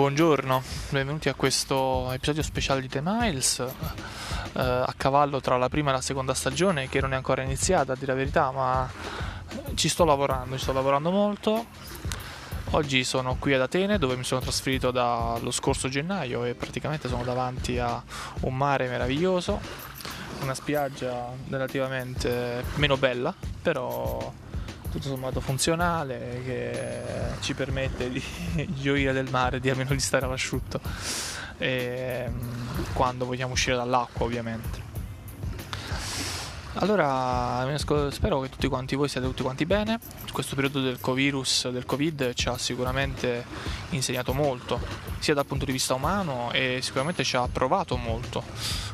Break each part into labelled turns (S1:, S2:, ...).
S1: Buongiorno, benvenuti a questo episodio speciale di The Miles, eh, a cavallo tra la prima e la seconda stagione che non è ancora iniziata a dire la verità, ma ci sto lavorando, ci sto lavorando molto. Oggi sono qui ad Atene dove mi sono trasferito dallo scorso gennaio e praticamente sono davanti a un mare meraviglioso, una spiaggia relativamente meno bella, però tutto sommato funzionale che ci permette di gioire del mare, di almeno di stare all'asciutto e, ehm, quando vogliamo uscire dall'acqua ovviamente. Allora, spero che tutti quanti voi siate tutti quanti bene. Questo periodo del virus, del Covid, ci ha sicuramente insegnato molto, sia dal punto di vista umano e sicuramente ci ha provato molto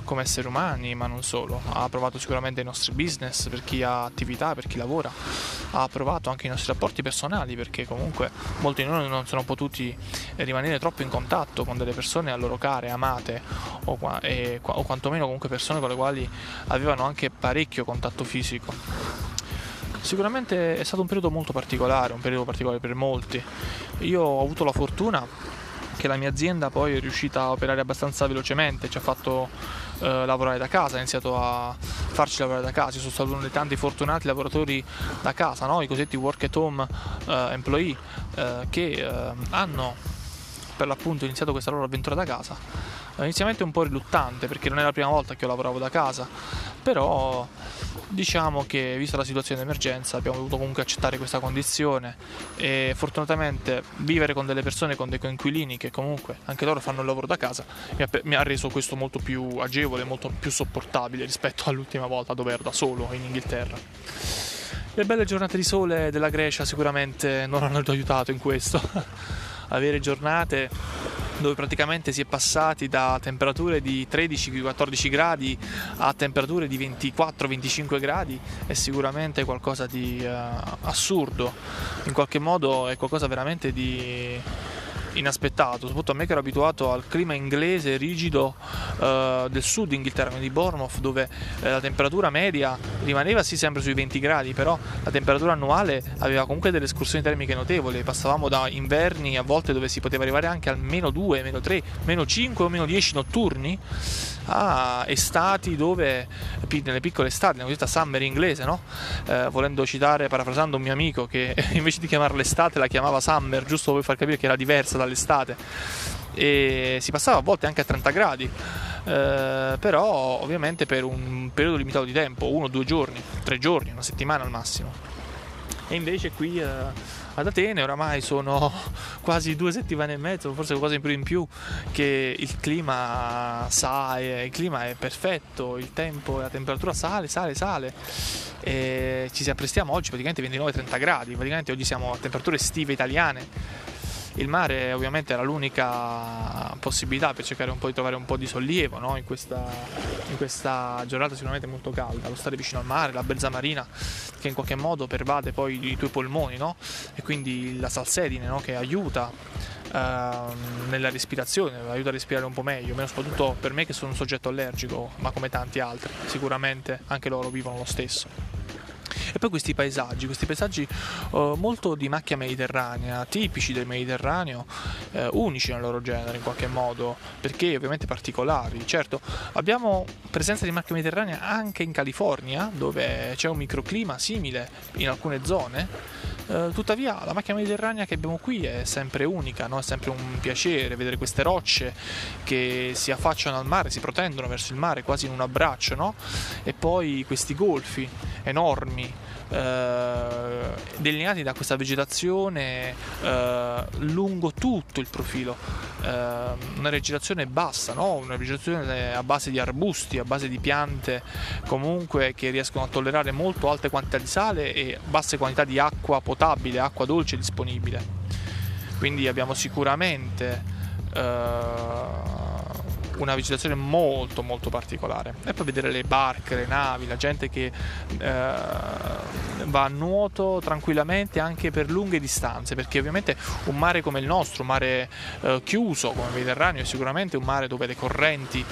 S1: come esseri umani, ma non solo. Ha provato sicuramente i nostri business per chi ha attività, per chi lavora. Ha provato anche i nostri rapporti personali perché comunque molti di noi non sono potuti rimanere troppo in contatto con delle persone a loro care, amate o, e, o quantomeno comunque persone con le quali avevano anche parecchio contatto fisico. Sicuramente è stato un periodo molto particolare, un periodo particolare per molti. Io ho avuto la fortuna che la mia azienda poi è riuscita a operare abbastanza velocemente, ci ha fatto eh, lavorare da casa, ha iniziato a farci lavorare da casa, io sono stato uno dei tanti fortunati lavoratori da casa, no? i cosiddetti work at home eh, employee eh, che eh, hanno per l'appunto iniziato questa loro avventura da casa. Inizialmente un po' riluttante perché non è la prima volta che io lavoravo da casa, però diciamo che vista la situazione di emergenza abbiamo dovuto comunque accettare questa condizione e fortunatamente vivere con delle persone, con dei coinquilini che comunque anche loro fanno il lavoro da casa mi ha, mi ha reso questo molto più agevole, molto più sopportabile rispetto all'ultima volta dove ero da solo in Inghilterra. Le belle giornate di sole della Grecia sicuramente non hanno aiutato in questo. Avere giornate dove praticamente si è passati da temperature di 13-14 gradi a temperature di 24-25 gradi è sicuramente qualcosa di uh, assurdo, in qualche modo è qualcosa veramente di inaspettato, soprattutto a me che ero abituato al clima inglese rigido uh, del sud Inghilterra, quindi di Bournemouth, dove eh, la temperatura media rimaneva sì sempre sui 20 gradi, però la temperatura annuale aveva comunque delle escursioni termiche notevoli, passavamo da inverni a volte dove si poteva arrivare anche al meno 2, meno 3, meno 5 o meno 10 notturni a estati dove, nelle piccole estati, nella cosiddetta summer inglese, no? eh, volendo citare, parafrasando un mio amico che invece di chiamarla estate la chiamava summer, giusto per far capire che era diversa dall'estate, e si passava a volte anche a 30 gradi, eh, però ovviamente per un periodo limitato di tempo, uno, due giorni, tre giorni, una settimana al massimo. E invece qui... Eh, ad Atene, oramai sono quasi due settimane e mezzo, forse qualcosa in più in più, che il clima sale, il clima è perfetto, il tempo, la temperatura sale, sale, sale. E ci si apprestiamo oggi praticamente 29-30 gradi, praticamente oggi siamo a temperature estive italiane il mare ovviamente era l'unica possibilità per cercare un po' di trovare un po' di sollievo no? in, questa, in, questa, giornata sicuramente molto calda, lo stare vicino al mare, la brezza marina che in qualche modo pervade poi i tuoi polmoni no? e quindi la salsedine no? che aiuta Uh, nella respirazione, aiuta a respirare un po' meglio, meno soprattutto per me che sono un soggetto allergico, ma come tanti altri, sicuramente anche loro vivono lo stesso. E poi questi paesaggi, questi paesaggi uh, molto di macchia mediterranea, tipici del Mediterraneo, uh, unici nel loro genere in qualche modo, perché ovviamente particolari. Certo, abbiamo presenza di macchia mediterranea anche in California, dove c'è un microclima simile in alcune zone. Uh, tuttavia la macchia mediterranea che abbiamo qui è sempre unica, no? è sempre un piacere vedere queste rocce che si affacciano al mare, si protendono verso il mare quasi in un abbraccio, no? e poi questi golfi enormi eh, delineati da questa vegetazione eh, lungo tutto il profilo. Eh, una vegetazione bassa, no? una vegetazione a base di arbusti, a base di piante comunque che riescono a tollerare molto alte quantità di sale e basse quantità di acqua potabile, acqua dolce disponibile. Quindi abbiamo sicuramente eh, una vegetazione molto molto particolare. E poi vedere le barche, le navi, la gente che eh, va a nuoto tranquillamente anche per lunghe distanze perché ovviamente un mare come il nostro, un mare eh, chiuso come il Mediterraneo è sicuramente un mare dove le correnti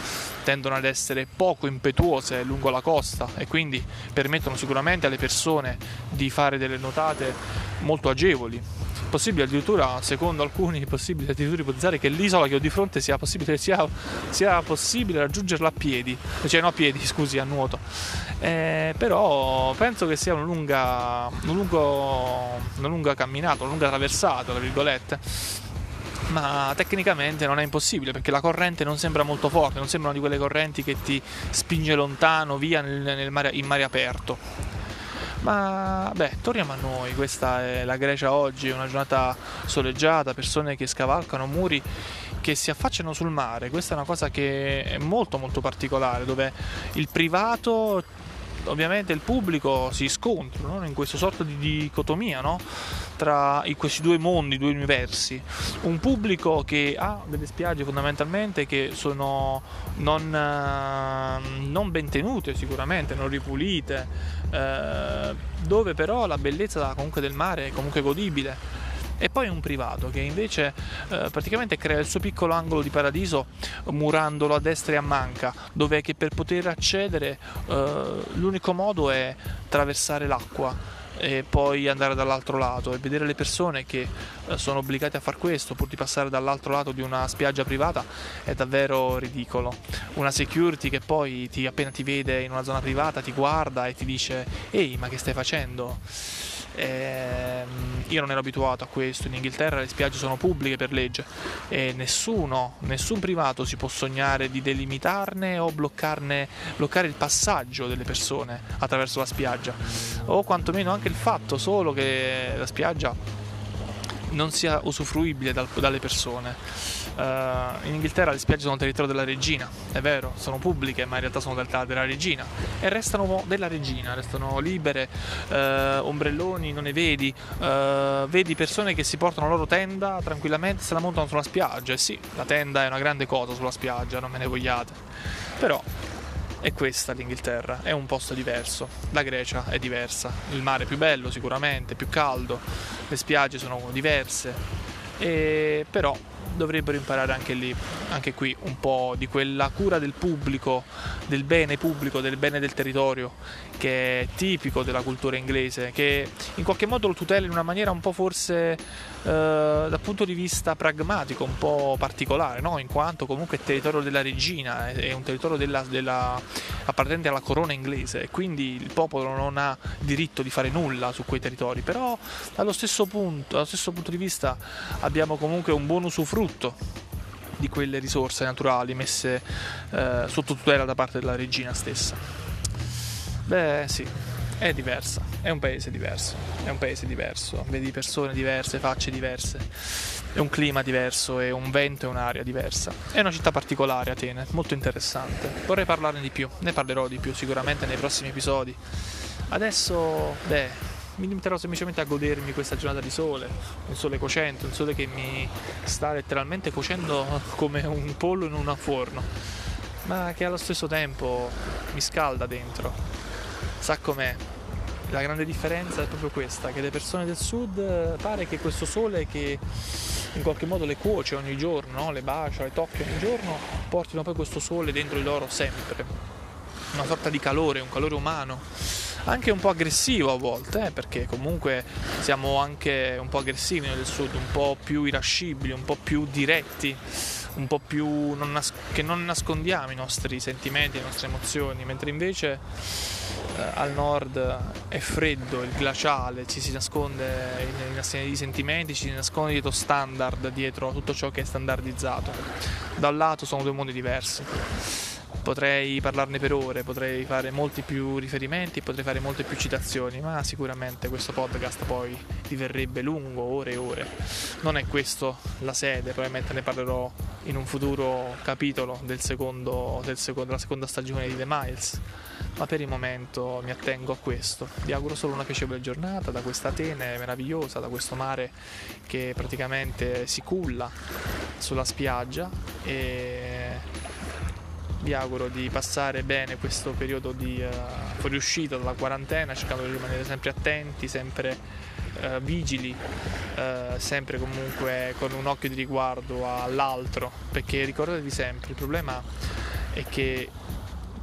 S1: tendono ad essere poco impetuose lungo la costa e quindi permettono sicuramente alle persone di fare delle nuotate molto agevoli possibile addirittura, secondo alcuni, possibile addirittura ipotizzare che l'isola che ho di fronte sia possibile, sia, sia possibile raggiungerla a piedi, cioè no a piedi, scusi, a nuoto. Eh, però penso che sia una lunga, una, lungo, una lunga camminata, una lunga traversata, tra virgolette ma tecnicamente non è impossibile perché la corrente non sembra molto forte, non sembra una di quelle correnti che ti spinge lontano via nel, nel mare, in mare aperto. Ma beh, torniamo a noi, questa è la Grecia oggi, una giornata soleggiata, persone che scavalcano muri che si affacciano sul mare, questa è una cosa che è molto molto particolare, dove il privato ovviamente il pubblico si scontrano no? in questa sorta di dicotomia no? tra questi due mondi, due universi. Un pubblico che ha delle spiagge fondamentalmente che sono non, eh, non ben tenute sicuramente, non ripulite, eh, dove però la bellezza comunque del mare è comunque godibile e poi un privato che invece eh, praticamente crea il suo piccolo angolo di paradiso murandolo a destra e a manca, dove per poter accedere eh, l'unico modo è attraversare l'acqua e poi andare dall'altro lato e vedere le persone che eh, sono obbligate a far questo pur di passare dall'altro lato di una spiaggia privata è davvero ridicolo. Una security che poi ti, appena ti vede in una zona privata ti guarda e ti dice ehi ma che stai facendo? Eh, io non ero abituato a questo, in Inghilterra le spiagge sono pubbliche per legge e nessuno, nessun privato si può sognare di delimitarne o bloccarne, bloccare il passaggio delle persone attraverso la spiaggia o quantomeno anche il fatto solo che la spiaggia non sia usufruibile dal, dalle persone. Uh, in Inghilterra le spiagge sono territorio della regina, è vero, sono pubbliche, ma in realtà sono della, della regina e restano della regina, restano libere, uh, ombrelloni non ne vedi, uh, vedi persone che si portano la loro tenda tranquillamente se la montano sulla spiaggia. E sì, la tenda è una grande cosa sulla spiaggia, non me ne vogliate. Però è questa l'Inghilterra, è un posto diverso. La Grecia è diversa, il mare è più bello sicuramente, più caldo, le spiagge sono diverse, e però dovrebbero imparare anche lì, anche qui, un po' di quella cura del pubblico, del bene pubblico, del bene del territorio, che è tipico della cultura inglese, che in qualche modo lo tutela in una maniera un po' forse eh, dal punto di vista pragmatico, un po' particolare, no? in quanto comunque è territorio della regina, è un territorio della, della, appartenente alla corona inglese e quindi il popolo non ha diritto di fare nulla su quei territori, però allo stesso punto, allo stesso punto di vista abbiamo comunque un buon usufrutto frutto di quelle risorse naturali messe eh, sotto tutela da parte della regina stessa. Beh sì, è diversa, è un paese diverso, è un paese diverso, vedi persone diverse, facce diverse, è un clima diverso, è un vento e un'aria diversa. È una città particolare Atene, molto interessante. Vorrei parlarne di più, ne parlerò di più sicuramente nei prossimi episodi. Adesso, beh, mi limiterò semplicemente a godermi questa giornata di sole, un sole cocente, un sole che mi sta letteralmente cuocendo come un pollo in un forno, ma che allo stesso tempo mi scalda dentro. Sa com'è? La grande differenza è proprio questa, che le persone del sud eh, pare che questo sole che in qualche modo le cuoce ogni giorno, le bacia, le tocca ogni giorno, portino poi questo sole dentro di loro sempre. Una sorta di calore, un calore umano anche un po' aggressivo a volte, eh, perché comunque siamo anche un po' aggressivi nel sud, un po' più irascibili, un po' più diretti, un po' più non nas- che non nascondiamo i nostri sentimenti, le nostre emozioni, mentre invece eh, al nord è freddo, il glaciale, ci si nasconde nei sentimenti, ci si nasconde dietro standard, dietro tutto ciò che è standardizzato. Da un lato sono due mondi diversi potrei parlarne per ore, potrei fare molti più riferimenti, potrei fare molte più citazioni, ma sicuramente questo podcast poi diverrebbe lungo, ore e ore. Non è questo la sede, probabilmente ne parlerò in un futuro capitolo del secondo, del secondo, della seconda stagione di The Miles, ma per il momento mi attengo a questo. Vi auguro solo una piacevole giornata da questa Atene meravigliosa, da questo mare che praticamente si culla sulla spiaggia e vi auguro di passare bene questo periodo di uh, fuoriuscita dalla quarantena, cercando di rimanere sempre attenti, sempre uh, vigili, uh, sempre comunque con un occhio di riguardo all'altro, perché ricordatevi sempre, il problema è che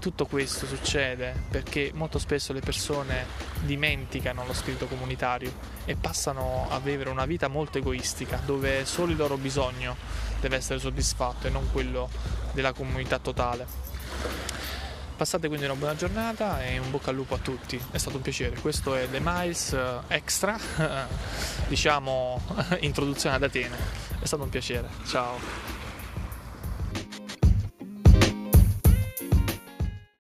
S1: tutto questo succede perché molto spesso le persone dimenticano lo spirito comunitario e passano a vivere una vita molto egoistica dove solo il loro bisogno deve essere soddisfatto e non quello della comunità totale. Passate quindi una buona giornata e un bocca al lupo a tutti, è stato un piacere. Questo è The Miles eh, Extra, diciamo introduzione ad Atene. È stato un piacere. Ciao.